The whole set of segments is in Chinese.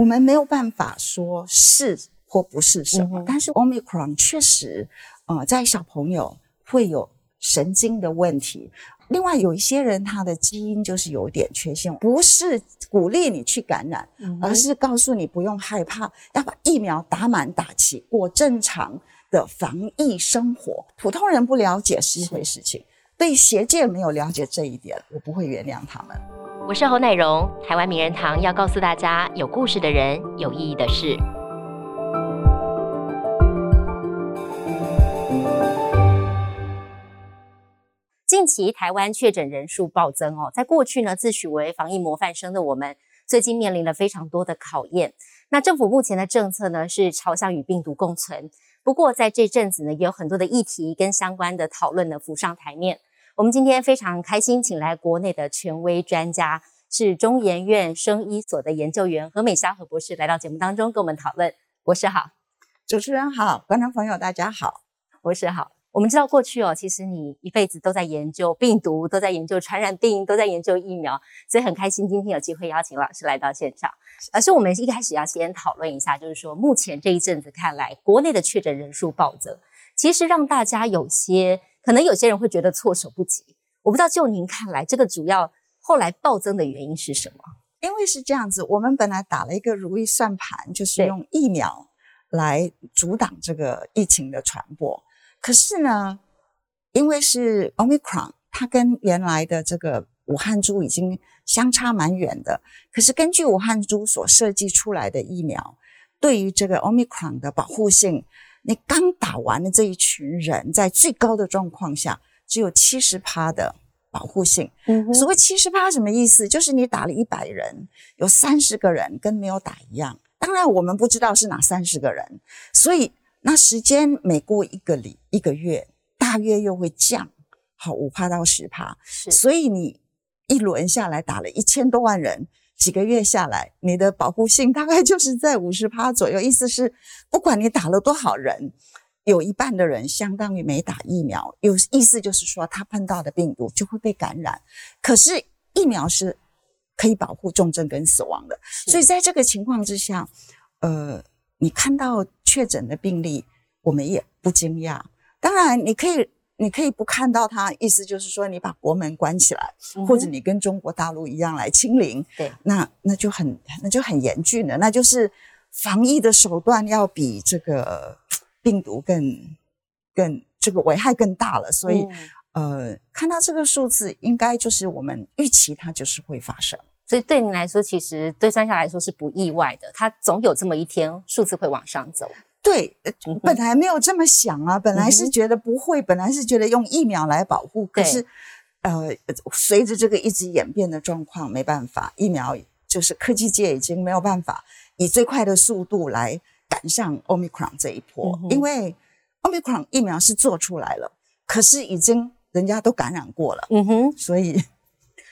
我们没有办法说是或不是什么，但是 Omicron 确实，呃，在小朋友会有神经的问题。另外，有一些人他的基因就是有点缺陷，不是鼓励你去感染，而是告诉你不用害怕，要把疫苗打满打齐，过正常的防疫生活。普通人不了解是一回事情，对邪界没有了解这一点，我不会原谅他们。我是侯乃荣，台湾名人堂要告诉大家，有故事的人，有意义的事。近期台湾确诊人数暴增哦，在过去呢，自诩为防疫模范生的我们，最近面临了非常多的考验。那政府目前的政策呢，是朝向与病毒共存。不过在这阵子呢，也有很多的议题跟相关的讨论呢浮上台面。我们今天非常开心，请来国内的权威专家，是中研院生医所的研究员何美霞何博士来到节目当中跟我们讨论。博士好，主持人好，观众朋友大家好，博士好。我们知道过去哦，其实你一辈子都在研究病毒，都在研究传染病，都在研究疫苗，所以很开心今天有机会邀请老师来到现场。而是我们一开始要先讨论一下，就是说目前这一阵子看来，国内的确诊人数暴增，其实让大家有些可能有些人会觉得措手不及。我不知道就您看来，这个主要后来暴增的原因是什么？因为是这样子，我们本来打了一个如意算盘，就是用疫苗来阻挡这个疫情的传播。可是呢，因为是 Omicron，它跟原来的这个武汉株已经相差蛮远的。可是根据武汉株所设计出来的疫苗，对于这个 Omicron 的保护性，你刚打完的这一群人在最高的状况下，只有七十趴的保护性。嗯，所谓七十趴什么意思？就是你打了一百人，有三十个人跟没有打一样。当然，我们不知道是哪三十个人，所以。那时间每过一个礼一个月，大约又会降，好五趴到十趴。是，所以你一轮下来打了一千多万人，几个月下来，你的保护性大概就是在五十趴左右。意思是，不管你打了多少人，有一半的人相当于没打疫苗。有意思就是说，他碰到的病毒就会被感染。可是疫苗是可以保护重症跟死亡的，所以在这个情况之下，呃。你看到确诊的病例，我们也不惊讶。当然，你可以，你可以不看到它，意思就是说，你把国门关起来，或者你跟中国大陆一样来清零，对，那那就很那就很严峻了。那就是防疫的手段要比这个病毒更更这个危害更大了。所以，呃，看到这个数字，应该就是我们预期它就是会发生。所以对您来说，其实对专家来说是不意外的。它总有这么一天，数字会往上走。对，本来没有这么想啊，本来是觉得不会，本来是觉得用疫苗来保护。可是，呃，随着这个一直演变的状况，没办法，疫苗就是科技界已经没有办法以最快的速度来赶上 Omicron 这一波，因为 Omicron 疫苗是做出来了，可是已经人家都感染过了。嗯哼，所以。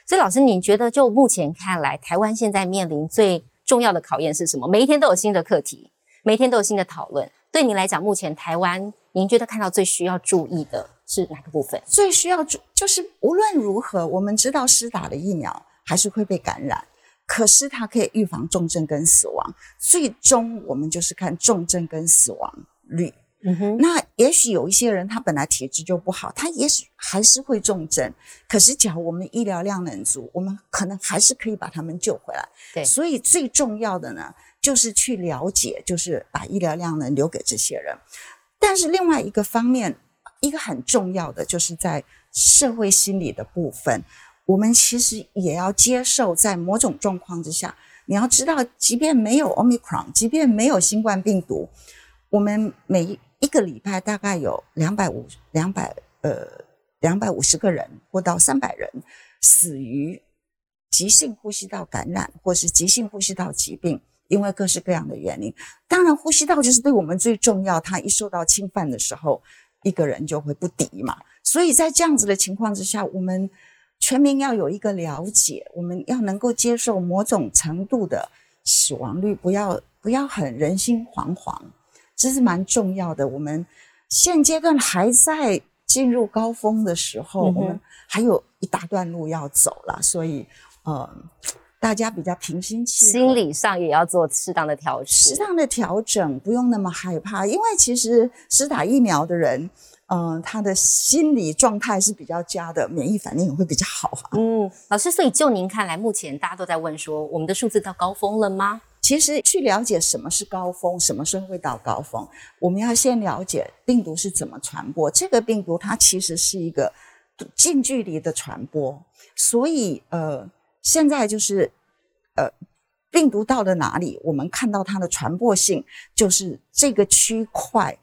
所以，老师，你觉得就目前看来，台湾现在面临最重要的考验是什么？每一天都有新的课题，每天都有新的讨论。对您来讲，目前台湾，您觉得看到最需要注意的是哪个部分？最需要注就是无论如何，我们知道施打的疫苗还是会被感染，可是它可以预防重症跟死亡。最终，我们就是看重症跟死亡率。嗯哼，那也许有一些人他本来体质就不好，他也许还是会重症。可是，假如我们医疗量能足，我们可能还是可以把他们救回来。对，所以最重要的呢，就是去了解，就是把医疗量能留给这些人。但是另外一个方面，一个很重要的就是在社会心理的部分，我们其实也要接受，在某种状况之下，你要知道，即便没有 Omicron，即便没有新冠病毒，我们每一个礼拜大概有两百五两百呃两百五十个人或到三百人死于急性呼吸道感染或是急性呼吸道疾病，因为各式各样的原因。当然，呼吸道就是对我们最重要。它一受到侵犯的时候，一个人就会不敌嘛。所以在这样子的情况之下，我们全民要有一个了解，我们要能够接受某种程度的死亡率，不要不要很人心惶惶。这是蛮重要的。我们现阶段还在进入高峰的时候，我们还有一大段路要走了。所以，呃，大家比较平心气，心理上也要做适当的调试，适当的调整，不用那么害怕，因为其实施打疫苗的人。嗯，他的心理状态是比较佳的，免疫反应也会比较好啊。嗯，老师，所以就您看来，目前大家都在问说，我们的数字到高峰了吗？其实去了解什么是高峰，什么时候会到高峰，我们要先了解病毒是怎么传播。这个病毒它其实是一个近距离的传播，所以呃，现在就是呃，病毒到了哪里，我们看到它的传播性就是这个区块。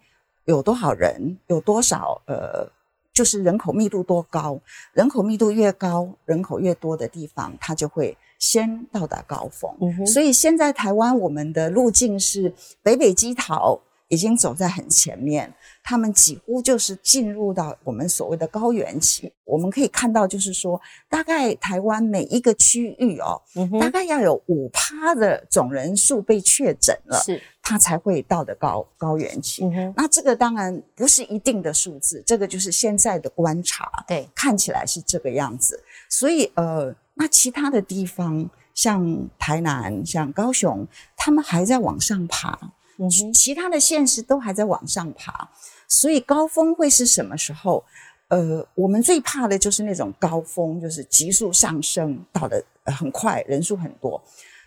有多少人？有多少？呃，就是人口密度多高？人口密度越高，人口越多的地方，它就会先到达高峰。所以现在台湾我们的路径是北北基桃。已经走在很前面，他们几乎就是进入到我们所谓的高原期。我们可以看到，就是说，大概台湾每一个区域哦，大概要有五趴的总人数被确诊了，是它才会到的高高原期。那这个当然不是一定的数字，这个就是现在的观察，对，看起来是这个样子。所以呃，那其他的地方像台南、像高雄，他们还在往上爬。嗯，其他的县市都还在往上爬，所以高峰会是什么时候？呃，我们最怕的就是那种高峰，就是急速上升到的很快，人数很多。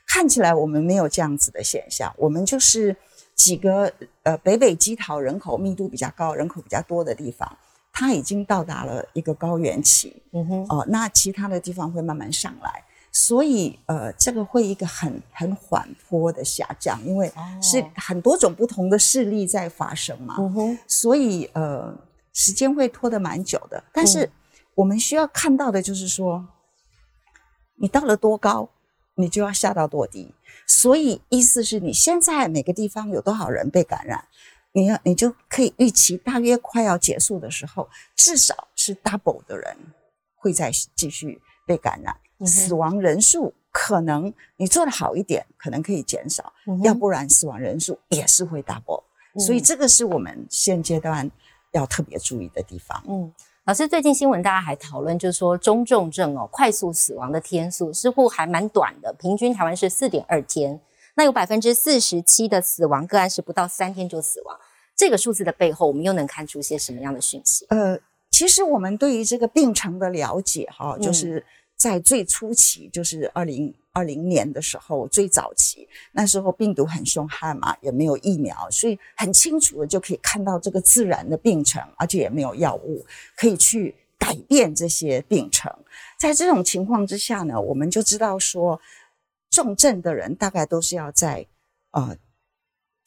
看起来我们没有这样子的现象，我们就是几个呃北北基桃人口密度比较高、人口比较多的地方，它已经到达了一个高原期。嗯哼，哦，那其他的地方会慢慢上来。所以，呃，这个会一个很很缓坡的下降，因为是很多种不同的势力在发生嘛。所以，呃，时间会拖得蛮久的。但是，我们需要看到的就是说，你到了多高，你就要下到多低。所以，意思是你现在每个地方有多少人被感染，你要你就可以预期，大约快要结束的时候，至少是 double 的人会再继续被感染。死亡人数可能你做的好一点，可能可以减少；要不然死亡人数也是会 double。所以这个是我们现阶段要特别注意的地方。嗯，老师，最近新闻大家还讨论，就是说中重症哦，快速死亡的天数似乎还蛮短的，平均台湾是四点二天。那有百分之四十七的死亡个案是不到三天就死亡。这个数字的背后，我们又能看出些什么样的讯息？呃，其实我们对于这个病程的了解，哈，就是。在最初期，就是二零二零年的时候，最早期，那时候病毒很凶悍嘛，也没有疫苗，所以很清楚的就可以看到这个自然的病程，而且也没有药物可以去改变这些病程。在这种情况之下呢，我们就知道说，重症的人大概都是要在呃。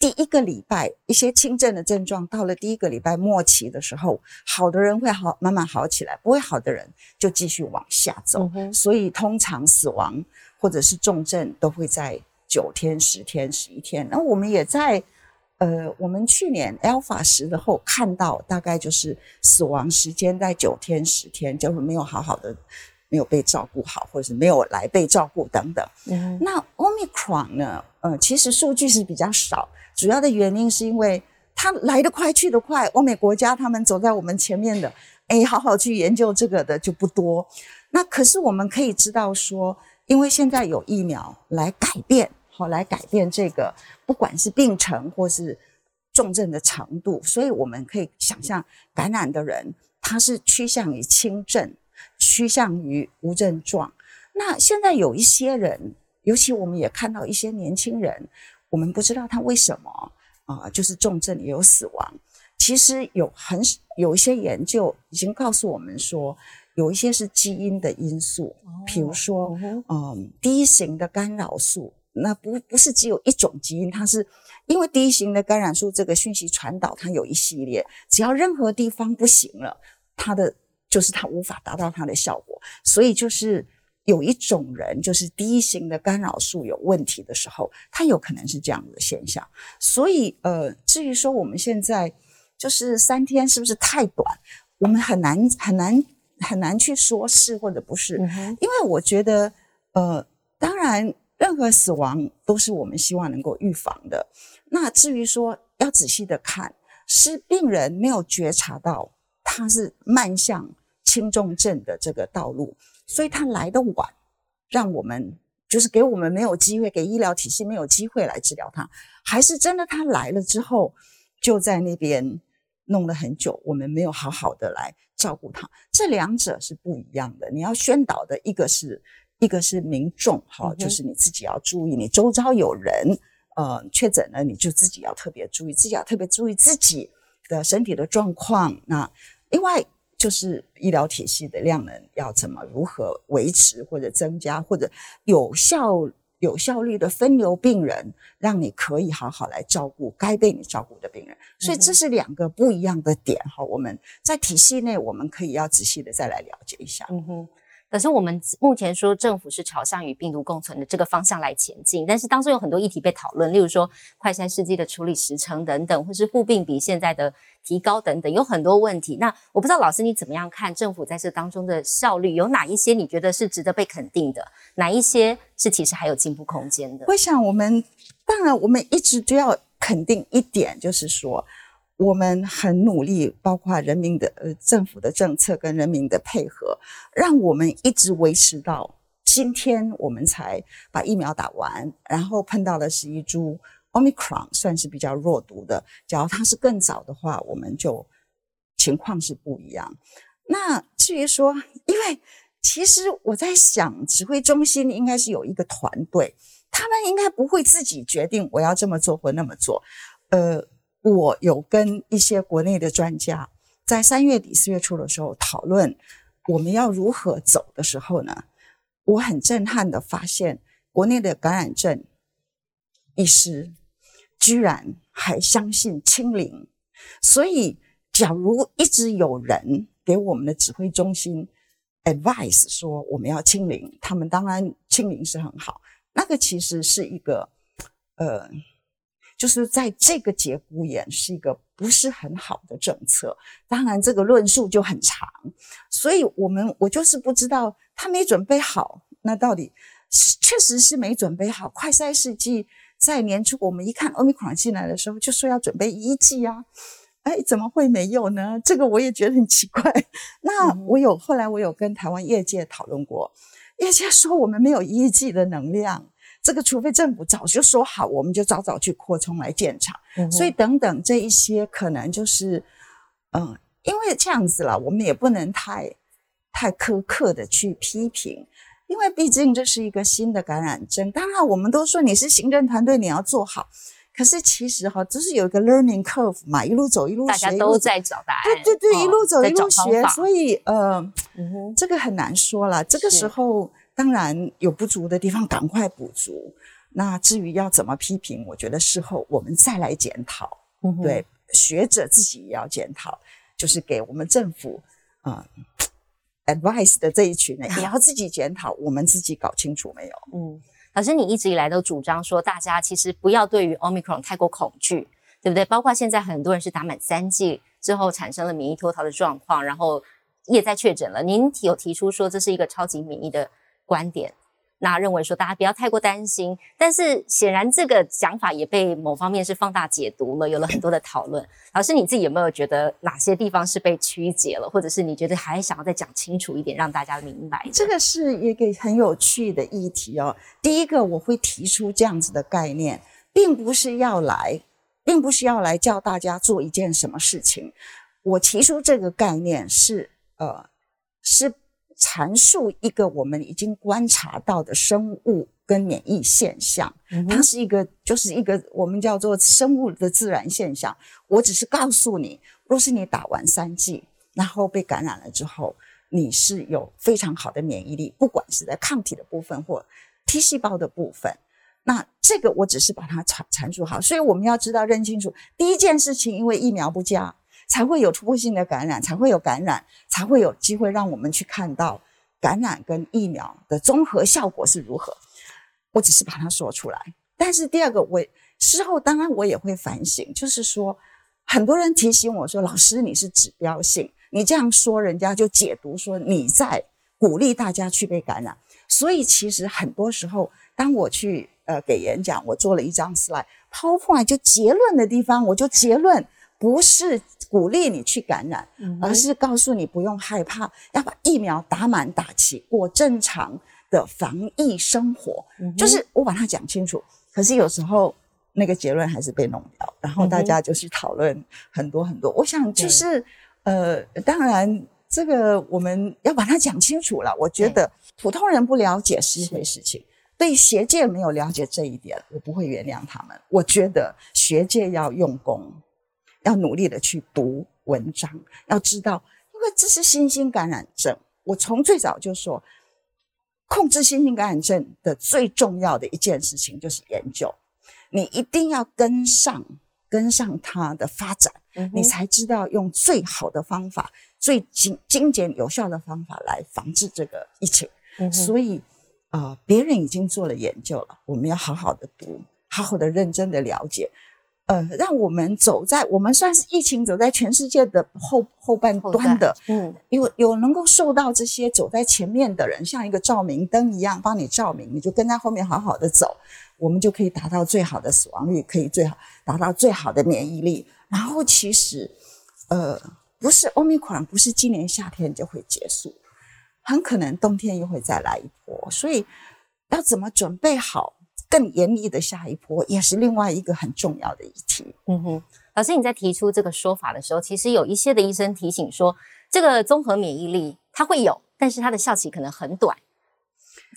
第一个礼拜，一些轻症的症状到了第一个礼拜末期的时候，好的人会好，慢慢好起来；不会好的人就继续往下走。所以通常死亡或者是重症都会在九天、十天、十一天。那我们也在呃，我们去年 Alpha 时的后看到，大概就是死亡时间在九天、十天，就是没有好好的，没有被照顾好，或者是没有来被照顾等等。那 Omicron 呢？呃，其实数据是比较少。主要的原因是因为它来得快去得快，欧美国家他们走在我们前面的，哎，好好去研究这个的就不多。那可是我们可以知道说，因为现在有疫苗来改变，好来改变这个，不管是病程或是重症的长度，所以我们可以想象感染的人他是趋向于轻症，趋向于无症状。那现在有一些人，尤其我们也看到一些年轻人。我们不知道他为什么啊，就是重症也有死亡。其实有很有一些研究已经告诉我们说，有一些是基因的因素，比如说，嗯，第一型的干扰素，那不不是只有一种基因，它是因为第一型的干扰素这个讯息传导，它有一系列，只要任何地方不行了，它的就是它无法达到它的效果，所以就是。有一种人，就是第一型的干扰素有问题的时候，他有可能是这样的现象。所以，呃，至于说我们现在就是三天是不是太短，我们很难很难很难去说是或者不是，因为我觉得，呃，当然任何死亡都是我们希望能够预防的。那至于说要仔细的看，是病人没有觉察到他是迈向轻重症的这个道路。所以它来的晚，让我们就是给我们没有机会，给医疗体系没有机会来治疗他，还是真的他来了之后就在那边弄了很久，我们没有好好的来照顾他，这两者是不一样的。你要宣导的一个是一个是民众哈，就是你自己要注意，你周遭有人呃确诊了，你就自己要特别注意，自己要特别注意自己的身体的状况。那另外。就是医疗体系的量能要怎么如何维持或者增加，或者有效有效率的分流病人，让你可以好好来照顾该被你照顾的病人。所以这是两个不一样的点哈。我们在体系内，我们可以要仔细的再来了解一下。嗯哼。可是我们目前说政府是朝向与病毒共存的这个方向来前进，但是当中有很多议题被讨论，例如说快筛试剂的处理时程等等，或是护病比现在的提高等等，有很多问题。那我不知道老师你怎么样看政府在这当中的效率？有哪一些你觉得是值得被肯定的？哪一些是其实还有进步空间的？我想我们当然我们一直都要肯定一点，就是说。我们很努力，包括人民的呃政府的政策跟人民的配合，让我们一直维持到今天，我们才把疫苗打完。然后碰到的是一株 Omicron，算是比较弱毒的。假如它是更早的话，我们就情况是不一样。那至于说，因为其实我在想，指挥中心应该是有一个团队，他们应该不会自己决定我要这么做或那么做，呃。我有跟一些国内的专家在三月底四月初的时候讨论我们要如何走的时候呢，我很震撼的发现，国内的感染症医师居然还相信清零。所以，假如一直有人给我们的指挥中心 advice 说我们要清零，他们当然清零是很好，那个其实是一个呃。就是在这个节骨眼是一个不是很好的政策，当然这个论述就很长，所以我们我就是不知道他没准备好，那到底确实是没准备好。快筛试剂在年初我们一看欧米克进来的时候就说要准备一剂啊，哎怎么会没有呢？这个我也觉得很奇怪。那我有后来我有跟台湾业界讨论过，业界说我们没有一剂的能量。这个除非政府早就说好，我们就早早去扩充来建厂。所以等等这一些可能就是，嗯，因为这样子了，我们也不能太太苛刻的去批评，因为毕竟这是一个新的感染症。当然，我们都说你是行政团队，你要做好。可是其实哈，就是有一个 learning curve 嘛，一路走一路学，大家都在找答案。对对对，一路走一路学，所以呃，这个很难说了。这个时候。当然有不足的地方，赶快补足。那至于要怎么批评，我觉得事后我们再来检讨。对学者自己也要检讨，就是给我们政府啊 advice 的这一群人也要自己检讨，我们自己搞清楚没有？嗯，老师，你一直以来都主张说，大家其实不要对于 omicron 太过恐惧，对不对？包括现在很多人是打满三剂之后产生了免疫脱逃的状况，然后也在确诊了。您有提出说这是一个超级免疫的。观点，那认为说大家不要太过担心，但是显然这个想法也被某方面是放大解读了，有了很多的讨论。老师你自己有没有觉得哪些地方是被曲解了，或者是你觉得还想要再讲清楚一点，让大家明白？这个是一个很有趣的议题哦。第一个，我会提出这样子的概念，并不是要来，并不是要来教大家做一件什么事情。我提出这个概念是，呃，是。阐述一个我们已经观察到的生物跟免疫现象，它是一个，就是一个我们叫做生物的自然现象。我只是告诉你，若是你打完三剂，然后被感染了之后，你是有非常好的免疫力，不管是在抗体的部分或 T 细胞的部分。那这个我只是把它阐阐述好，所以我们要知道认清楚，第一件事情，因为疫苗不佳。才会有突破性的感染，才会有感染，才会有机会让我们去看到感染跟疫苗的综合效果是如何。我只是把它说出来。但是第二个，我事后当然我也会反省，就是说，很多人提醒我说：“老师，你是指标性，你这样说，人家就解读说你在鼓励大家去被感染。”所以其实很多时候，当我去呃给演讲，我做了一张 slide，PowerPoint 就结论的地方，我就结论。不是鼓励你去感染，而是告诉你不用害怕，要把疫苗打满打齐，过正常的防疫生活，就是我把它讲清楚。可是有时候那个结论还是被弄掉，然后大家就是讨论很多很多。我想就是呃，当然这个我们要把它讲清楚了。我觉得普通人不了解是一回事情，对学界没有了解这一点，我不会原谅他们。我觉得学界要用功，要努力的去读文章，要知道，因为这是新兴感染症。我从最早就说。控制新型感染症的最重要的一件事情就是研究，你一定要跟上，跟上它的发展，你才知道用最好的方法、最精精简有效的方法来防治这个疫情。所以，啊，别人已经做了研究了，我们要好好的读，好好的认真的了解。呃，让我们走在我们算是疫情走在全世界的后后半端的，嗯，有有能够受到这些走在前面的人，像一个照明灯一样帮你照明，你就跟在后面好好的走，我们就可以达到最好的死亡率，可以最好达到最好的免疫力。然后其实，呃，不是欧米克戎，不是今年夏天就会结束，很可能冬天又会再来一波，所以要怎么准备好？更严厉的下一波也是另外一个很重要的议题。嗯哼，老师你在提出这个说法的时候，其实有一些的医生提醒说，这个综合免疫力它会有，但是它的效期可能很短。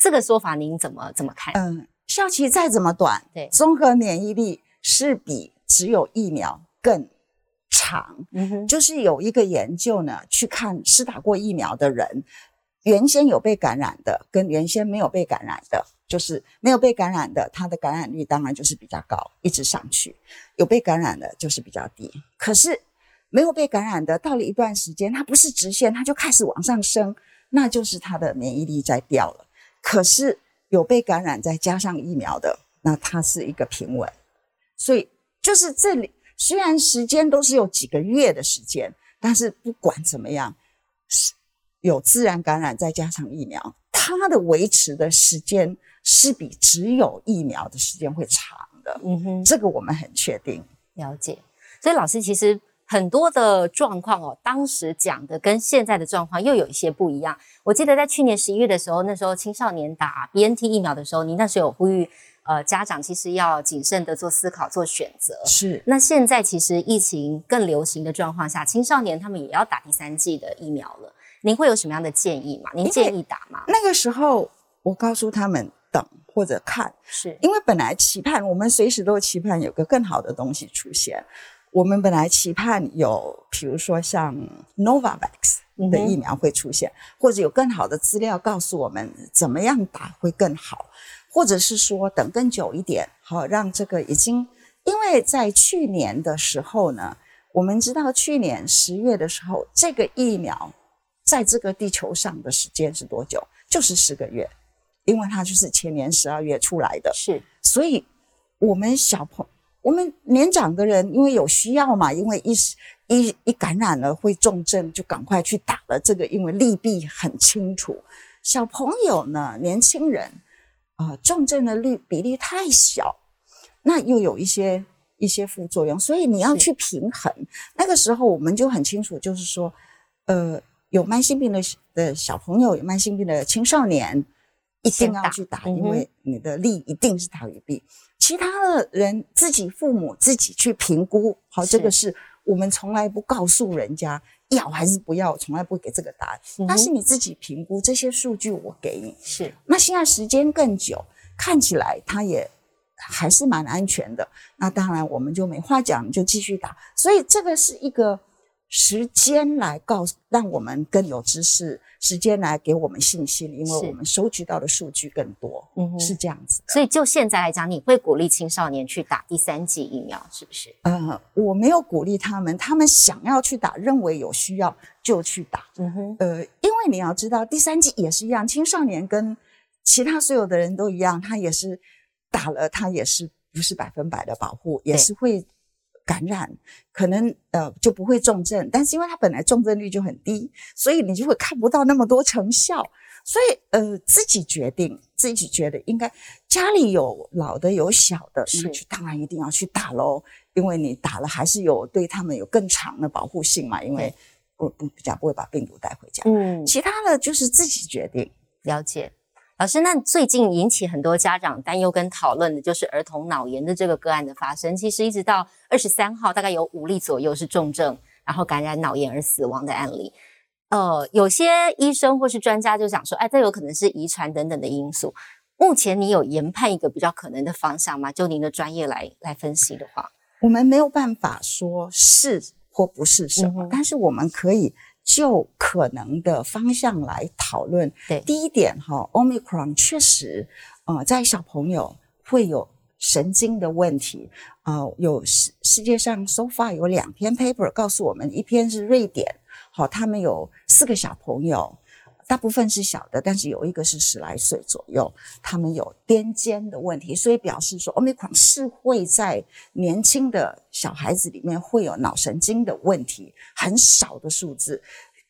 这个说法您怎么怎么看？嗯，效期再怎么短，对，综合免疫力是比只有疫苗更长。嗯哼，就是有一个研究呢，去看施打过疫苗的人，原先有被感染的跟原先没有被感染的。就是没有被感染的，它的感染率当然就是比较高，一直上去；有被感染的，就是比较低。可是没有被感染的，到了一段时间，它不是直线，它就开始往上升，那就是它的免疫力在掉了。可是有被感染再加上疫苗的，那它是一个平稳。所以就是这里，虽然时间都是有几个月的时间，但是不管怎么样，是有自然感染再加上疫苗，它的维持的时间。是比只有疫苗的时间会长的，嗯哼，这个我们很确定了解。所以老师其实很多的状况哦，当时讲的跟现在的状况又有一些不一样。我记得在去年十一月的时候，那时候青少年打 BNT 疫苗的时候，您那时候有呼吁呃家长其实要谨慎的做思考做选择。是。那现在其实疫情更流行的状况下，青少年他们也要打第三剂的疫苗了。您会有什么样的建议吗？您建议打吗？那个时候我告诉他们。等或者看，是因为本来期盼我们随时都期盼有个更好的东西出现。我们本来期盼有，比如说像 Novavax 的疫苗会出现，或者有更好的资料告诉我们怎么样打会更好，或者是说等更久一点，好让这个已经，因为在去年的时候呢，我们知道去年十月的时候，这个疫苗在这个地球上的时间是多久？就是十个月。因为它就是前年十二月出来的，是，所以我们小朋我们年长的人，因为有需要嘛，因为一一一感染了会重症，就赶快去打了这个，因为利弊很清楚。小朋友呢，年轻人啊，重症的率比例太小，那又有一些一些副作用，所以你要去平衡。那个时候我们就很清楚，就是说，呃，有慢性病的的小朋友，有慢性病的青少年。一定要去打，因为你的利一定是大于弊。其他的人自己父母自己去评估，好，这个是我们从来不告诉人家要还是不要，从来不给这个答案。但是你自己评估这些数据，我给你。是。那现在时间更久，看起来它也还是蛮安全的。那当然我们就没话讲，就继续打。所以这个是一个。时间来告诉，让我们更有知识；时间来给我们信心，因为我们收集到的数据更多。嗯，是这样子。所以就现在来讲，你会鼓励青少年去打第三剂疫苗，是不是？呃，我没有鼓励他们，他们想要去打，认为有需要就去打。嗯哼。呃，因为你要知道，第三剂也是一样，青少年跟其他所有的人都一样，他也是打了，他也是不是百分百的保护，也是会。感染可能呃就不会重症，但是因为它本来重症率就很低，所以你就会看不到那么多成效。所以呃自己决定，自己觉得应该家里有老的有小的，那就当然一定要去打喽，因为你打了还是有对他们有更长的保护性嘛，因为不不比较不会把病毒带回家。嗯，其他的就是自己决定。了解。老师，那最近引起很多家长担忧跟讨论的就是儿童脑炎的这个个案的发生。其实一直到二十三号，大概有五例左右是重症，然后感染脑炎而死亡的案例。呃，有些医生或是专家就想说，哎，这有可能是遗传等等的因素。目前你有研判一个比较可能的方向吗？就您的专业来来分析的话，我们没有办法说是或不是什么，但是我们可以。就可能的方向来讨论。对，第一点哈，omicron 确实，呃，在小朋友会有神经的问题。呃，有世世界上 so far 有两篇 paper 告诉我们，一篇是瑞典，好，他们有四个小朋友。大部分是小的，但是有一个是十来岁左右，他们有癫痫的问题，所以表示说，omicron 是会在年轻的小孩子里面会有脑神经的问题，很少的数字，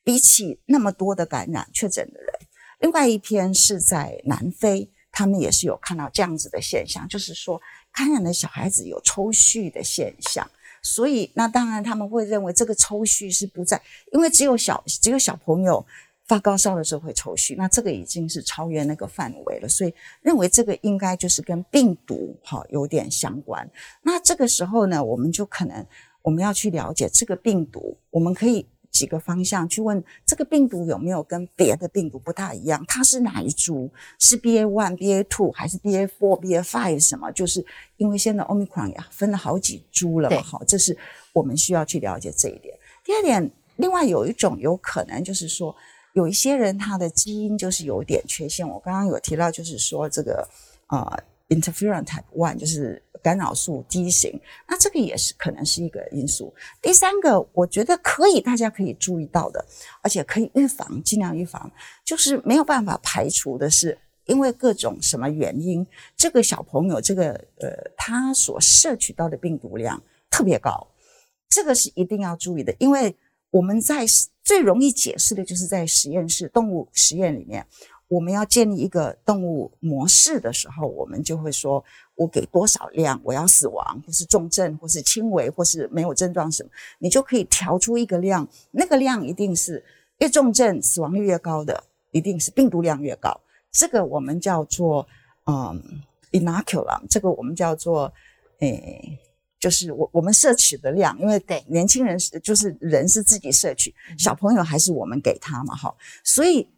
比起那么多的感染确诊的人。另外一篇是在南非，他们也是有看到这样子的现象，就是说感染的小孩子有抽搐的现象，所以那当然他们会认为这个抽搐是不在，因为只有小只有小朋友。发高烧的时候会抽血，那这个已经是超越那个范围了，所以认为这个应该就是跟病毒哈有点相关。那这个时候呢，我们就可能我们要去了解这个病毒，我们可以几个方向去问这个病毒有没有跟别的病毒不大一样？它是哪一株？是 BA one、BA two 还是 BA four、BA five 什么？就是因为现在 Omicron 也分了好几株了嘛，好，这是我们需要去了解这一点。第二点，另外有一种有可能就是说。有一些人他的基因就是有点缺陷，我刚刚有提到，就是说这个呃 interferon type one 就是干扰素低型，那这个也是可能是一个因素。第三个，我觉得可以大家可以注意到的，而且可以预防，尽量预防，就是没有办法排除的是，因为各种什么原因，这个小朋友这个呃他所摄取到的病毒量特别高，这个是一定要注意的，因为我们在。最容易解释的就是在实验室动物实验里面，我们要建立一个动物模式的时候，我们就会说，我给多少量，我要死亡，或是重症，或是轻微，或是没有症状什么，你就可以调出一个量，那个量一定是越重症死亡率越高的，一定是病毒量越高。这个我们叫做嗯 inoculum，这个我们叫做诶。就是我我们摄取的量，因为对。年轻人是就是人是自己摄取，小朋友还是我们给他嘛，哈，所以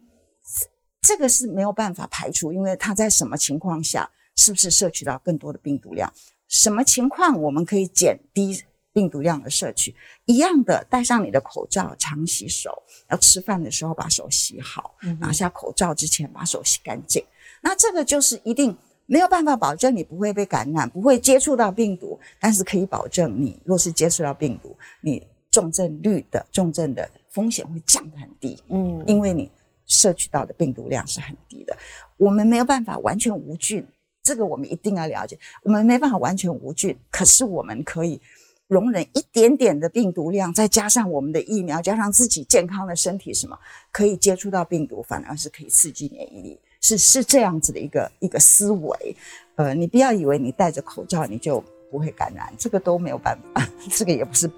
这个是没有办法排除，因为他在什么情况下是不是摄取到更多的病毒量，什么情况我们可以减低病毒量的摄取，一样的戴上你的口罩，常洗手，要吃饭的时候把手洗好，拿下口罩之前把手洗干净，那这个就是一定。没有办法保证你不会被感染，不会接触到病毒，但是可以保证你若是接触到病毒，你重症率的重症的风险会降得很低。嗯，因为你摄取到的病毒量是很低的。我们没有办法完全无菌，这个我们一定要了解。我们没办法完全无菌，可是我们可以容忍一点点的病毒量，再加上我们的疫苗，加上自己健康的身体，什么可以接触到病毒，反而是可以刺激免疫力。是是这样子的一个一个思维，呃，你不要以为你戴着口罩你就不会感染，这个都没有办法，这个也不是，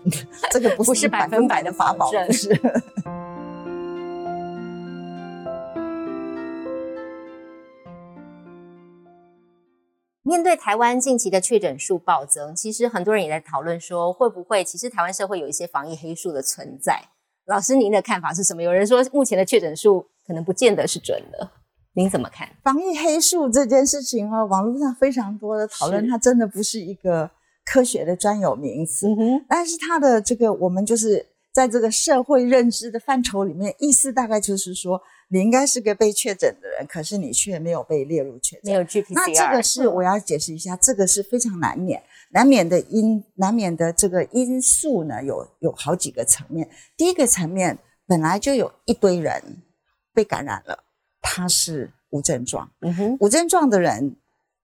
这个不是百分百的法宝，不是。面对台湾近期的确诊数暴增，其实很多人也在讨论说，会不会其实台湾社会有一些防疫黑数的存在？老师，您的看法是什么？有人说目前的确诊数可能不见得是准的。您怎么看防疫黑数这件事情哦？网络上非常多的讨论，它真的不是一个科学的专有名词。嗯但是它的这个，我们就是在这个社会认知的范畴里面，意思大概就是说，你应该是个被确诊的人，可是你却没有被列入确诊，没有 GPCR。那这个是我要解释一下，这个是非常难免、难免的因、难免的这个因素呢，有有好几个层面。第一个层面，本来就有一堆人被感染了。他是无症状，嗯哼，无症状的人，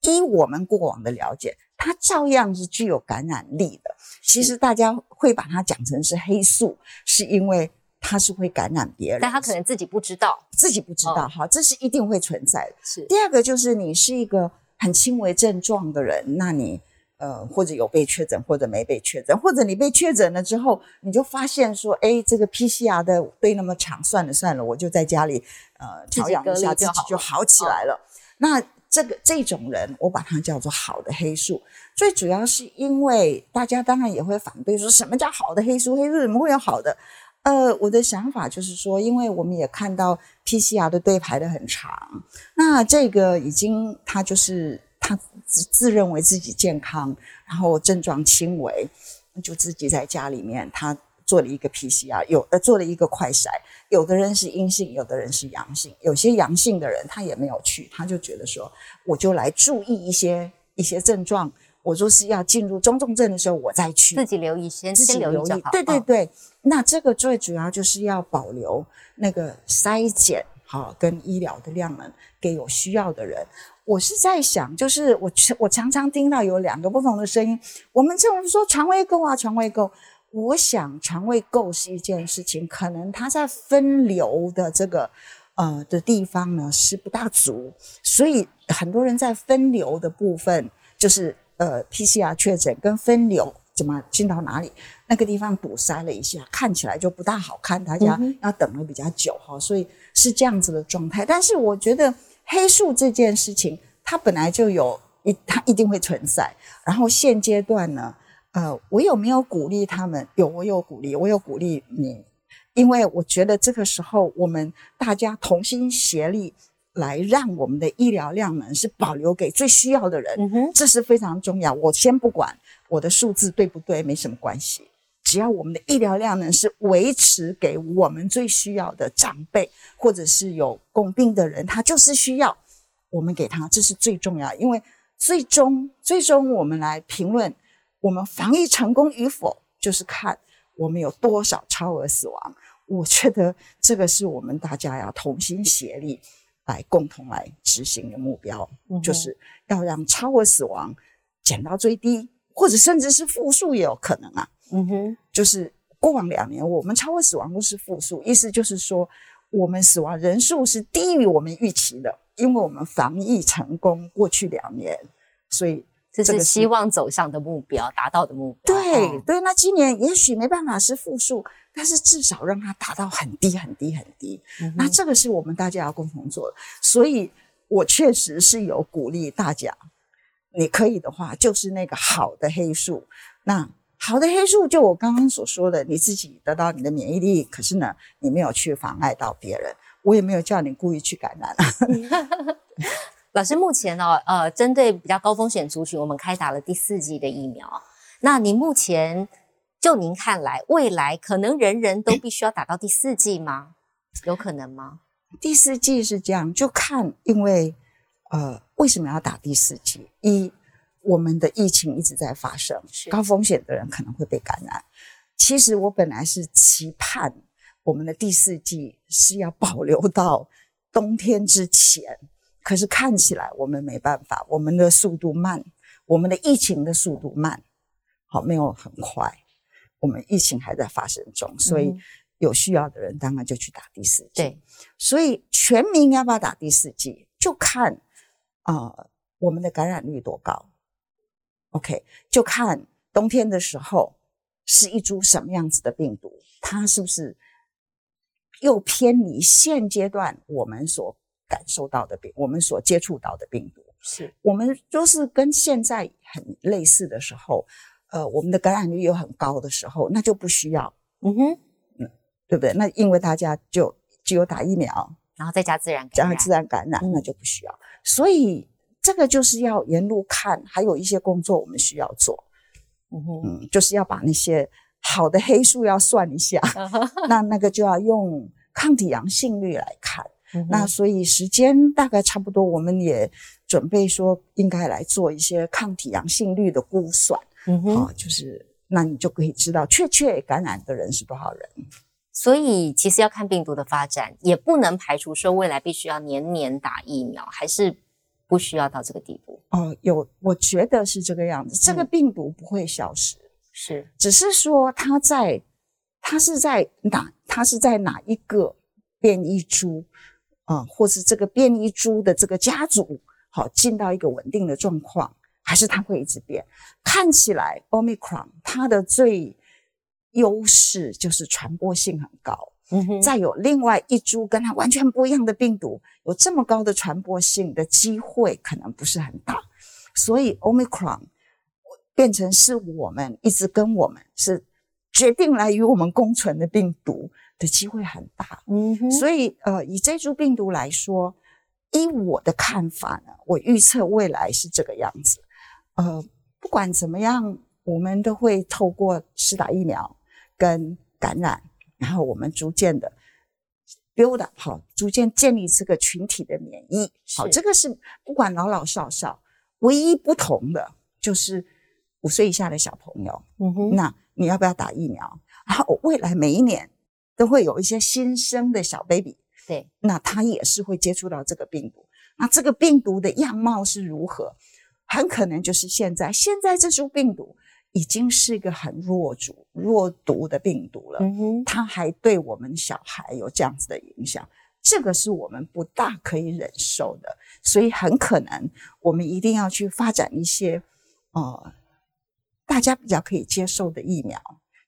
依我们过往的了解，他照样是具有感染力的。其实大家会把它讲成是黑素，是因为他是会感染别人，但他可能自己不知道，自己不知道，哈，这是一定会存在的。是第二个，就是你是一个很轻微症状的人，那你。呃，或者有被确诊，或者没被确诊，或者你被确诊了之后，你就发现说，哎，这个 PCR 的队那么长，算了算了，我就在家里呃调养一下，自己就好起来了。那这个这种人，我把它叫做好的黑素。最主要是因为大家当然也会反对，说什么叫好的黑素？黑素怎么会有好的？呃，我的想法就是说，因为我们也看到 PCR 的队排的很长，那这个已经它就是他自自认为自己健康，然后症状轻微，就自己在家里面他做了一个 PCR，有呃做了一个快筛，有的人是阴性，有的人是阳性，有些阳性的人他也没有去，他就觉得说，我就来注意一些一些症状。我就是要进入中重症的时候，我再去自己留意，先自己留意。对对对，那这个最主要就是要保留那个筛检好跟医疗的量能给有需要的人。我是在想，就是我我常常听到有两个不同的声音，我们这种说肠胃够啊，肠胃够。我想肠胃够是一件事情，可能它在分流的这个呃的地方呢是不大足，所以很多人在分流的部分就是。呃，PCR 确诊跟分流怎么进到哪里？那个地方堵塞了一下，看起来就不大好看，大家要等的比较久哈，所以是这样子的状态。但是我觉得黑数这件事情，它本来就有一，它一定会存在。然后现阶段呢，呃，我有没有鼓励他们？有，我有鼓励，我有鼓励你，因为我觉得这个时候我们大家同心协力。来让我们的医疗量能是保留给最需要的人，这是非常重要。我先不管我的数字对不对，没什么关系。只要我们的医疗量能是维持给我们最需要的长辈，或者是有共病的人，他就是需要我们给他，这是最重要。因为最终，最终我们来评论我们防疫成功与否，就是看我们有多少超额死亡。我觉得这个是我们大家要同心协力。来共同来执行的目标，就是要让超额死亡减到最低，或者甚至是负数也有可能啊。嗯哼，就是过往两年我们超额死亡都是负数，意思就是说我们死亡人数是低于我们预期的，因为我们防疫成功过去两年，所以。这是希望走向的目标，达到的目标。对对，那今年也许没办法是负数，但是至少让它达到很低很低很低。那这个是我们大家要共同做的，所以我确实是有鼓励大家，你可以的话，就是那个好的黑素。那好的黑素，就我刚刚所说的，你自己得到你的免疫力，可是呢，你没有去妨碍到别人，我也没有叫你故意去感染。老师，目前呢，呃，针对比较高风险族群，我们开打了第四季的疫苗。那您目前就您看来，未来可能人人都必须要打到第四季吗？有可能吗？第四季是这样，就看因为呃，为什么要打第四剂？一，我们的疫情一直在发生，高风险的人可能会被感染。其实我本来是期盼我们的第四季是要保留到冬天之前。可是看起来我们没办法，我们的速度慢，我们的疫情的速度慢，好没有很快，我们疫情还在发生中，所以有需要的人当然就去打第四剂。对，所以全民要不要打第四剂，就看啊我们的感染率多高。OK，就看冬天的时候是一株什么样子的病毒，它是不是又偏离现阶段我们所。感受到的病，我们所接触到的病毒，是我们都是跟现在很类似的时候，呃，我们的感染率又很高的时候，那就不需要，嗯哼，嗯，对不对？那因为大家就只有打疫苗，然后再加自然感染加自然感染，那就不需要。所以这个就是要沿路看，还有一些工作我们需要做，嗯哼，就是要把那些好的黑数要算一下，那那个就要用抗体阳性率来看。那所以时间大概差不多，我们也准备说应该来做一些抗体阳性率的估算，啊，就是那你就可以知道确切感染的人是多少人。所以其实要看病毒的发展，也不能排除说未来必须要年年打疫苗，还是不需要到这个地步。哦，有，我觉得是这个样子，这个病毒不会消失，是，只是说它在它是在哪，它是在哪一个变异株。啊，或是这个变异株的这个家族，好进到一个稳定的状况，还是它会一直变？看起来，Omicron 它的最优势就是传播性很高，嗯哼，再有另外一株跟它完全不一样的病毒，有这么高的传播性的机会可能不是很大，所以 Omicron 变成是我们一直跟我们是决定来与我们共存的病毒的机会很大。嗯哼，所以呃，以这株病毒来说，依我的看法呢，我预测未来是这个样子。呃，不管怎么样，我们都会透过施打疫苗跟感染。然后我们逐渐的 build up 好，逐渐建立这个群体的免疫。好，这个是不管老老少少，唯一不同的就是五岁以下的小朋友。嗯哼，那你要不要打疫苗？然后未来每一年都会有一些新生的小 baby，对，那他也是会接触到这个病毒。那这个病毒的样貌是如何？很可能就是现在，现在这株病毒。已经是一个很弱毒、弱毒的病毒了，它还对我们小孩有这样子的影响，这个是我们不大可以忍受的，所以很可能我们一定要去发展一些呃大家比较可以接受的疫苗，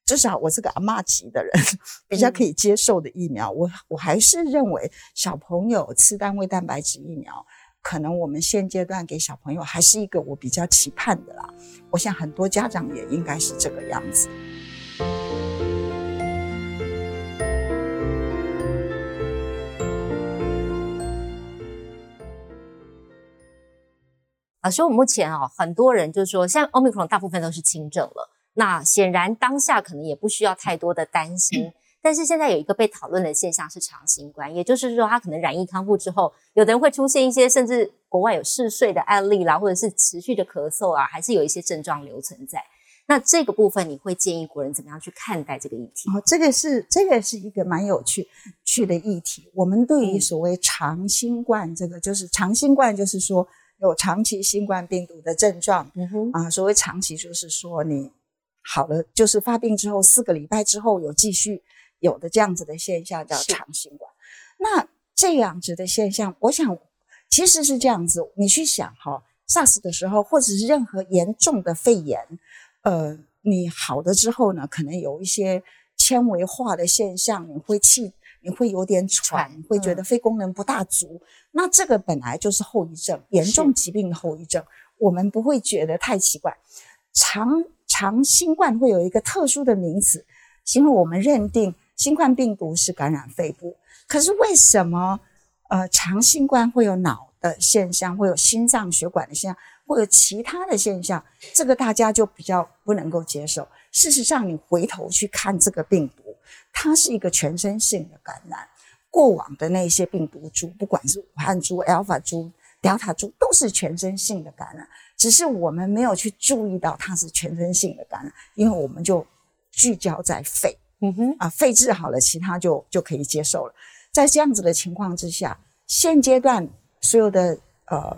至少我这个阿妈级的人 比较可以接受的疫苗，我我还是认为小朋友吃单位蛋白质疫苗。可能我们现阶段给小朋友还是一个我比较期盼的啦，我想很多家长也应该是这个样子。老师，我目前啊，很多人就是说，像 Omicron 大部分都是轻症了，那显然当下可能也不需要太多的担心。但是现在有一个被讨论的现象是长新冠，也就是说，他可能染疫康复之后，有的人会出现一些甚至国外有嗜睡的案例啦，或者是持续的咳嗽啊，还是有一些症状留存在。那这个部分，你会建议国人怎么样去看待这个议题？哦，这个是这个是一个蛮有趣趣的议题。我们对于所谓长新冠，这个就是长新冠，就是说有长期新冠病毒的症状。嗯哼，啊，所谓长期就是说你好了，就是发病之后四个礼拜之后有继续。有的这样子的现象叫长新冠，那这样子的现象，我想其实是这样子。你去想哈，SARS 的时候，或者是任何严重的肺炎，呃，你好了之后呢，可能有一些纤维化的现象，你会气，你会有点喘，会觉得肺功能不大足。那这个本来就是后遗症，严重疾病的后遗症，我们不会觉得太奇怪。长长新冠会有一个特殊的名词，因为我们认定。新冠病毒是感染肺部，可是为什么呃长新冠会有脑的现象，会有心脏血管的现象，会有其他的现象？这个大家就比较不能够接受。事实上，你回头去看这个病毒，它是一个全身性的感染。过往的那些病毒株，不管是武汉株、Alpha 株、Delta 株，都是全身性的感染，只是我们没有去注意到它是全身性的感染，因为我们就聚焦在肺。嗯哼，啊，肺治好了，其他就就可以接受了。在这样子的情况之下，现阶段所有的呃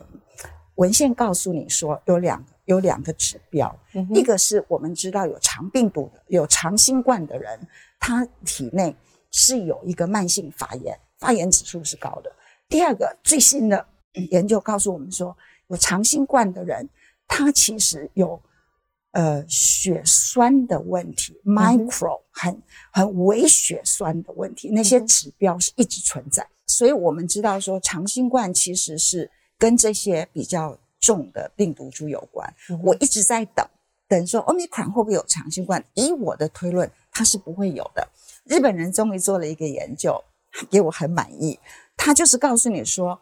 文献告诉你说，有两有两个指标，一个是我们知道有肠病毒的、有肠新冠的人，他体内是有一个慢性发炎，发炎指数是高的。第二个最新的研究告诉我们说，有肠新冠的人，他其实有。呃，血栓的问题，micro 很很微血栓的问题，那些指标是一直存在，所以我们知道说长新冠其实是跟这些比较重的病毒株有关。我一直在等，等说 omicron 会不会有长新冠？以我的推论，它是不会有的。日本人终于做了一个研究，给我很满意，他就是告诉你说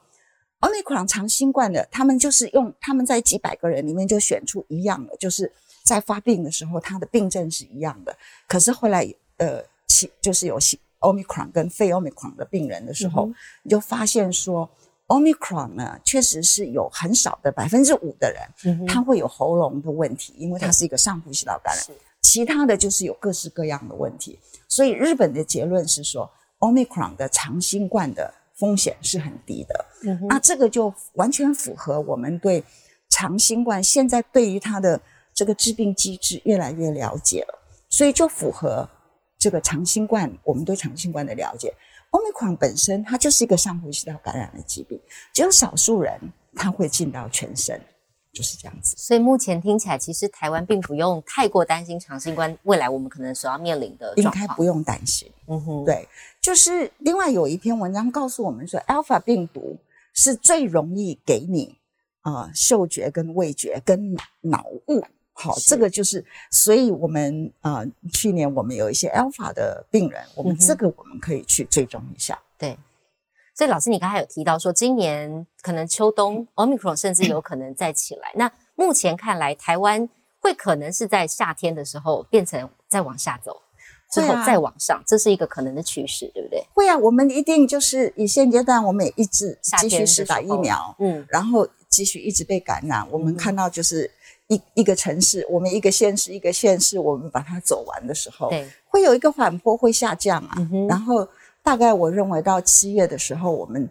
，omicron 长新冠的，他们就是用他们在几百个人里面就选出一样的，就是。在发病的时候，他的病症是一样的。可是后来，呃，其就是有 omicron 跟非 omicron 的病人的时候，你就发现说，omicron 呢，确实是有很少的百分之五的人，他会有喉咙的问题，因为它是一个上呼吸道感染。其他的就是有各式各样的问题。所以日本的结论是说，omicron 的长新冠的风险是很低的。那这个就完全符合我们对长新冠现在对于它的。这个致病机制越来越了解了，所以就符合这个长新冠。我们对长新冠的了解，omicron 本身它就是一个上呼吸道感染的疾病，只有少数人它会进到全身，就是这样子。所以目前听起来，其实台湾并不用太过担心长新冠未来我们可能所要面临的应。该不用担心。嗯哼，对，就是另外有一篇文章告诉我们说，alpha 病毒是最容易给你啊、呃嗅觉跟味觉跟脑雾。好，是这个就是，所以我们呃去年我们有一些 alpha 的病人，我们这个我们可以去追踪一下。对。所以老师，你刚才有提到说，今年可能秋冬 Omicron 甚至有可能再起来。那目前看来，台湾会可能是在夏天的时候变成再往下走，之后再往上，这是一个可能的趋势，对不对？会啊，我们一定就是以现阶段，我们也一直继续施打疫苗，嗯，然后继续一直被感染。我们嗯看到就是一一个城市，我们一个县市一个县市，我们把它走完的时候，对，会有一个缓坡会下降啊。然后大概我认为到七月的时候，我们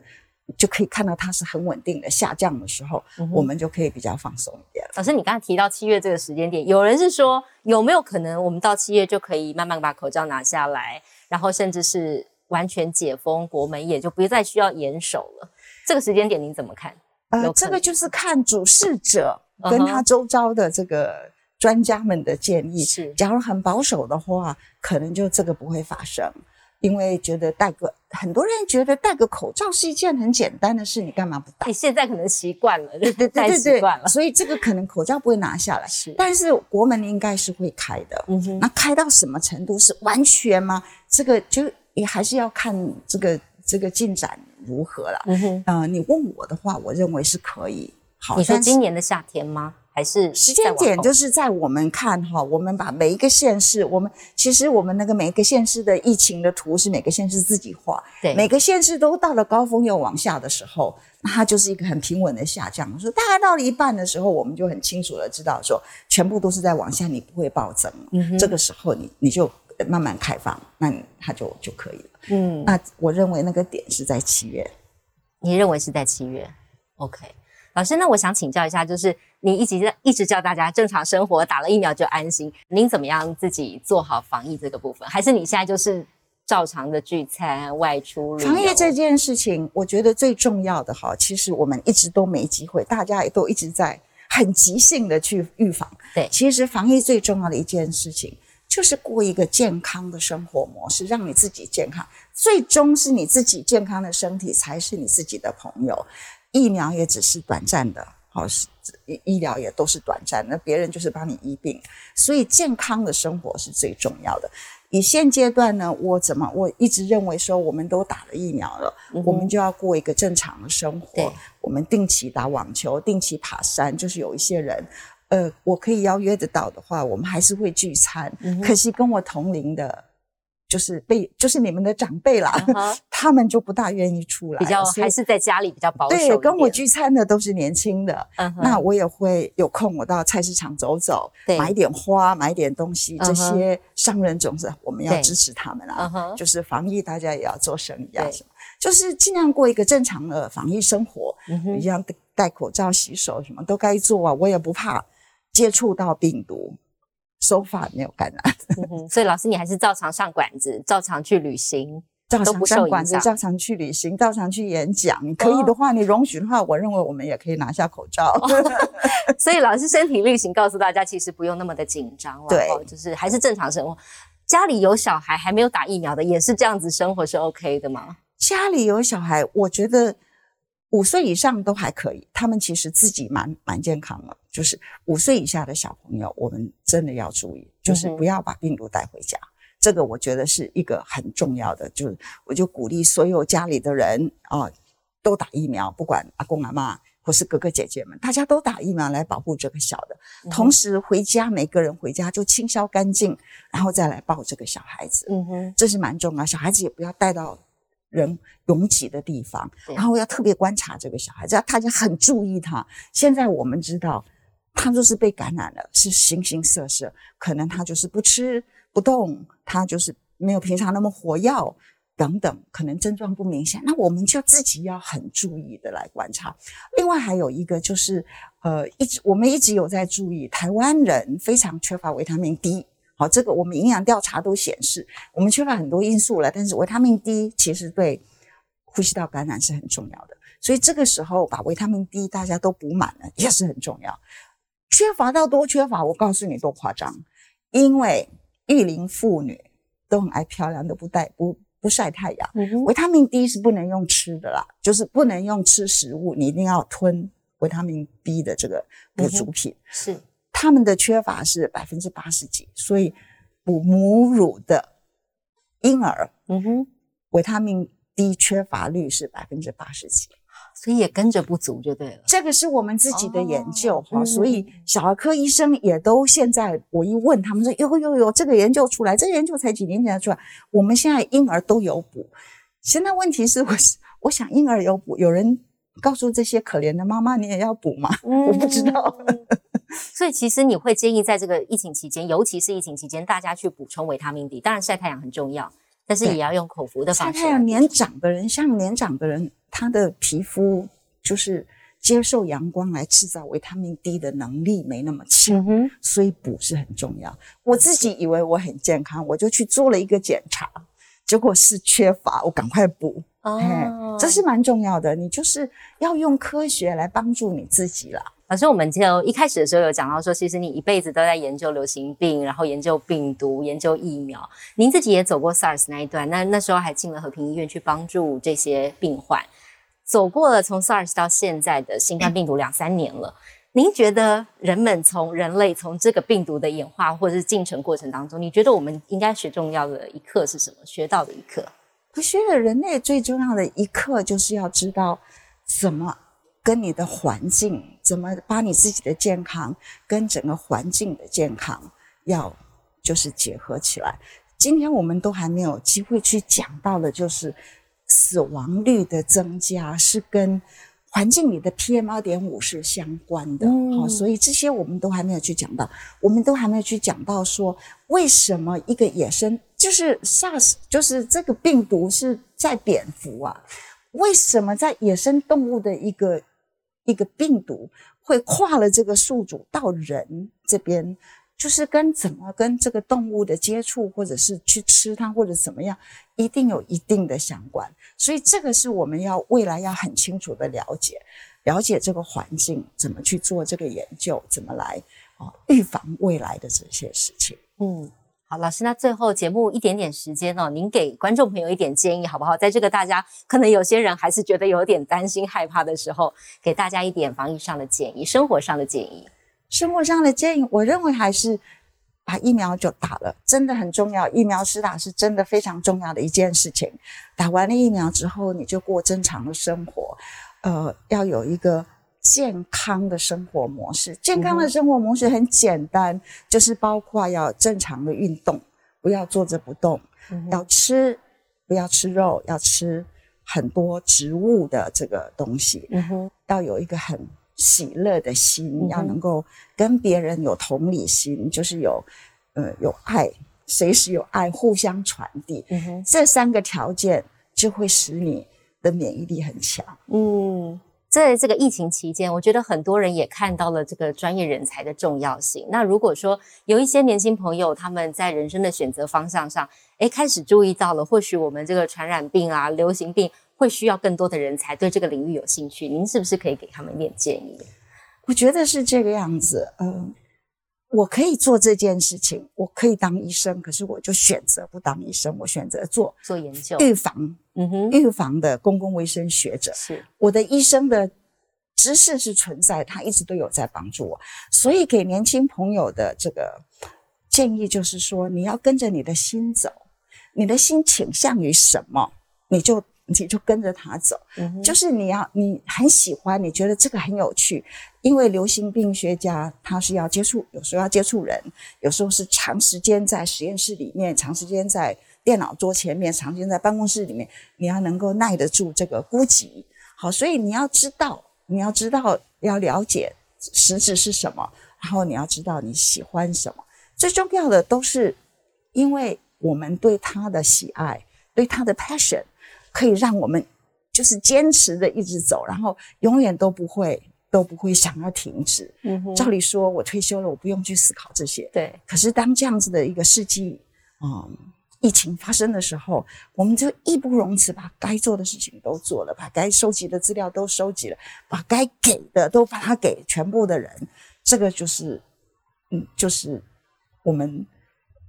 就可以看到它是很稳定的下降的时候，嗯我们就可以比较放松一点。老师，你刚才提到七月这个时间点，有人是说有没有可能我们到七月就可以慢慢把口罩拿下来，然后甚至是完全解封国门，也就不再需要严守了。这个时间点您怎么看？有呃，这个就是看主事者跟他周遭的这个专家们的建议。是假如很保守的话，可能就这个不会发生，因为觉得戴个很多人觉得戴个口罩是一件很简单的事，你干嘛不戴你？现在可能习惯了，对对对对对 所以这个可能口罩不会拿下来，是，但是国门应该是会开的。嗯哼，那开到什么程度是完全吗？这个就也还是要看这个这个进展如何了。嗯哼，呃，你问我的话，我认为是可以。好，你说今年的夏天吗？还是时间点就是在我们看哈，我们把每一个县市，我们其实我们那个每个县市的疫情的图是每个县市自己画，对每个县市都到了高峰又往下的时候，那它就是一个很平稳的下降。说大概到了一半的时候，我们就很清楚的知道说，全部都是在往下，你不会暴增。嗯哼这个时候你你就慢慢开放，那它就就可以了。嗯，那我认为那个点是在七月。你认为是在七月？OK，老师，那我想请教一下，就是你一直在一直叫大家正常生活，打了疫苗就安心，您怎么样自己做好防疫这个部分？还是你现在就是照常的聚餐、外出？防疫这件事情，我觉得最重要的哈，其实我们一直都没机会，大家也都一直在很即兴的去预防。对其实防疫最重要的一件事情，就是过一个健康的生活模式，让你自己健康。最终是你自己健康的身体才是你自己的朋友，疫苗也只是短暂的，好是医医疗也都是短暂的，那别人就是帮你医病，所以健康的生活是最重要的。以现阶段呢，我怎么我一直认为说，我们都打了疫苗了，嗯我们就要过一个正常的生活。我们定期打网球，定期爬山，就是有一些人，呃，我可以邀约得到的话，我们还是会聚餐。嗯可惜跟我同龄的，就是被就是你们的长辈啦，嗯他们就不大愿意出来，比较还是在家里比较保守。对，跟我聚餐的都是年轻的。嗯，那我也会有空，我到菜市场走走，对买一点花，买一点东西。这些商人总是我们要支持他们嗯啊，就是防疫，大家也要做生意啊什么，就是尽量过一个正常的防疫生活，嗯哼一样戴戴口罩、洗手，什么都该做啊。我也不怕接触到病毒，so far 没有感染，嗯，所以老师你还是照常上馆子，照常去旅行。照常上馆子，照常去旅行，照常去演讲。你可以的话，你容许的话，我认为我们也可以拿下口罩。所以老师身体力行告诉大家，其实不用那么的紧张了，对哦就是还是正常生活。家里有小孩还没有打疫苗的，也是这样子生活是 OK 的吗？家里有小孩，我觉得五岁以上都还可以，他们其实自己蛮蛮健康的。就是五岁以下的小朋友，我们真的要注意，就是不要把病毒带回家。这个我觉得是一个很重要的，就是我就鼓励所有家里的人啊、都打疫苗，不管阿公阿妈或是哥哥姐姐们，大家都打疫苗来保护这个小的。同时回家，每个人回家就清消干净，然后再来抱这个小孩子。嗯哼，这是蛮重要。小孩子也不要带到人拥挤的地方，然后要特别观察这个小孩子，要大家很注意他。现在我们知道，他就是被感染了，是形形色色，可能他就是不吃不动，他就是没有平常那么活跃。等等，可能症状不明显，那我们就自己要很注意的来观察。另外还有一个就是，呃，一直我们一直有在注意，台湾人非常缺乏维他命 D。好，这个我们营养调查都显示，我们缺乏很多因素了，但是维他命 D 其实对呼吸道感染是很重要的。所以这个时候把维他命 D 大家都补满了也是很重要。缺乏到多缺乏，我告诉你多夸张，因为育龄妇女都很爱漂亮，都不带不不晒太阳。维他命 D 是不能用吃的啦，就是不能用吃食物，你一定要吞维他命 B 的这个补足品。是他们的缺乏是百分之八十几，所以补母乳的婴儿，嗯哼，维他命 D 缺乏率是百分之八十几。所以也跟着不足就对了。这个是我们自己的研究哈，所以小儿科医生也都现在，我一问他们说，有有有这个研究出来，这个研究才几年前出来，我们现在婴儿都有补。现在问题是，我我想婴儿有补，有人告诉这些可怜的妈妈，你也要补吗？我不知道。所以其实你会建议在这个疫情期间，尤其是疫情期间，大家去补充维他命 D。当然晒太阳很重要，但是也要用口服的方式。晒太阳年长的人，像年长的人。他的皮肤就是接受阳光来制造维他命 D 的能力没那么强，所以补是很重要。我自己以为我很健康，我就去做了一个检查，结果是缺乏，我赶快补。哦，这是蛮重要的，你就是要用科学来帮助你自己啦。老师，我们就一开始的时候有讲到说，其实你一辈子都在研究流行病，然后研究病毒，研究疫苗。您自己也走过 SARS 那一段，那那时候还进了和平医院去帮助这些病患。走过了从 SARS 到现在的新冠病毒两三年了，您觉得人们从人类从这个病毒的演化或者是进程过程当中，你觉得我们应该学重要的一课是什么？学到的一课？我觉得人类最重要的一课就是要知道怎么跟你的环境，怎么把你自己的健康跟整个环境的健康要就是结合起来。今天我们都还没有机会去讲到的，就是。死亡率的增加是跟环境里的 PM 二点五是相关的，好，所以这些我们都还没有去讲到，我们都还没有去讲到说为什么一个野生就是 SARS 就是这个病毒是在蝙蝠啊，为什么在野生动物的一个一个病毒会跨了这个宿主到人这边？就是跟怎么跟这个动物的接触，或者是去吃它，或者怎么样，一定有一定的相关。所以这个是我们要未来要很清楚的了解，了解这个环境怎么去做这个研究，怎么来啊预防未来的这些事情。嗯，好，老师，那最后节目一点点时间哦，您给观众朋友一点建议好不好？在这个大家可能有些人还是觉得有点担心害怕的时候，给大家一点防疫上的建议，生活上的建议。生活上的建议，我认为还是把疫苗就打了，真的很重要。疫苗施打是真的非常重要的一件事情。打完了疫苗之后，你就过正常的生活，呃，要有一个健康的生活模式。健康的生活模式很简单，就是包括要正常的运动，不要坐着不动，要吃不要吃肉，要吃很多植物的这个东西，嗯要有一个很。喜乐的心要能够跟别人有同理心，就是有，呃，有爱，随时有爱互相传递。这三个条件就会使你的免疫力很强。嗯，在这个疫情期间，我觉得很多人也看到了这个专业人才的重要性。那如果说有一些年轻朋友他们在人生的选择方向上，哎，开始注意到了，或许我们这个传染病啊、流行病。会需要更多的人才对这个领域有兴趣，您是不是可以给他们一点建议？我觉得是这个样子。嗯，我可以做这件事情，我可以当医生，可是我就选择不当医生，我选择做做研究、预防。嗯哼，预防的公共卫生学者是我的医生的知识是存在，他一直都有在帮助我。所以给年轻朋友的这个建议就是说，你要跟着你的心走，你的心倾向于什么，你就。你就跟着他走，就是你要你很喜欢，你觉得这个很有趣，因为流行病学家他是要接触，有时候要接触人，有时候是长时间在实验室里面，长时间在电脑桌前面，长时间在办公室里面，你要能够耐得住这个孤寂。好，所以你要知道，你要知道要了解实质是什么，然后你要知道你喜欢什么，最重要的都是因为我们对他的喜爱，对他的 passion。可以让我们就是坚持的一直走，然后永远都不会都不会想要停止。嗯哼，照理说，我退休了，我不用去思考这些。对。可是当这样子的一个世纪，嗯，疫疫情发生的时候，我们就义不容辞，把该做的事情都做了，把该收集的资料都收集了，把该给的都把它给全部的人。这个就是，嗯，就是我们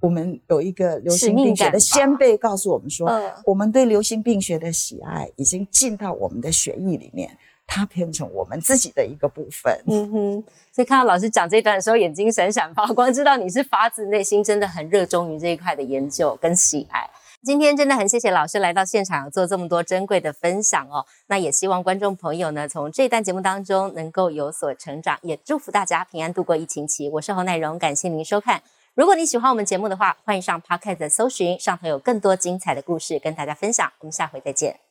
我们有一个流行病学的先辈告诉我们说，我们对流行病学的喜爱已经进到我们的血液里面。它变成我们自己的一个部分。嗯哼，所以看到老师讲这段的时候，眼睛闪闪发光，知道你是发自内心真的很热衷于这一块的研究跟喜爱。今天真的很谢谢老师来到现场做这么多珍贵的分享哦。那也希望观众朋友呢，从这段节目当中能够有所成长，也祝福大家平安度过疫情期。我是侯乃荣，感谢您收看。如果你喜欢我们节目的话，欢迎上 Podcast 搜寻，上头有更多精彩的故事跟大家分享。我们下回再见。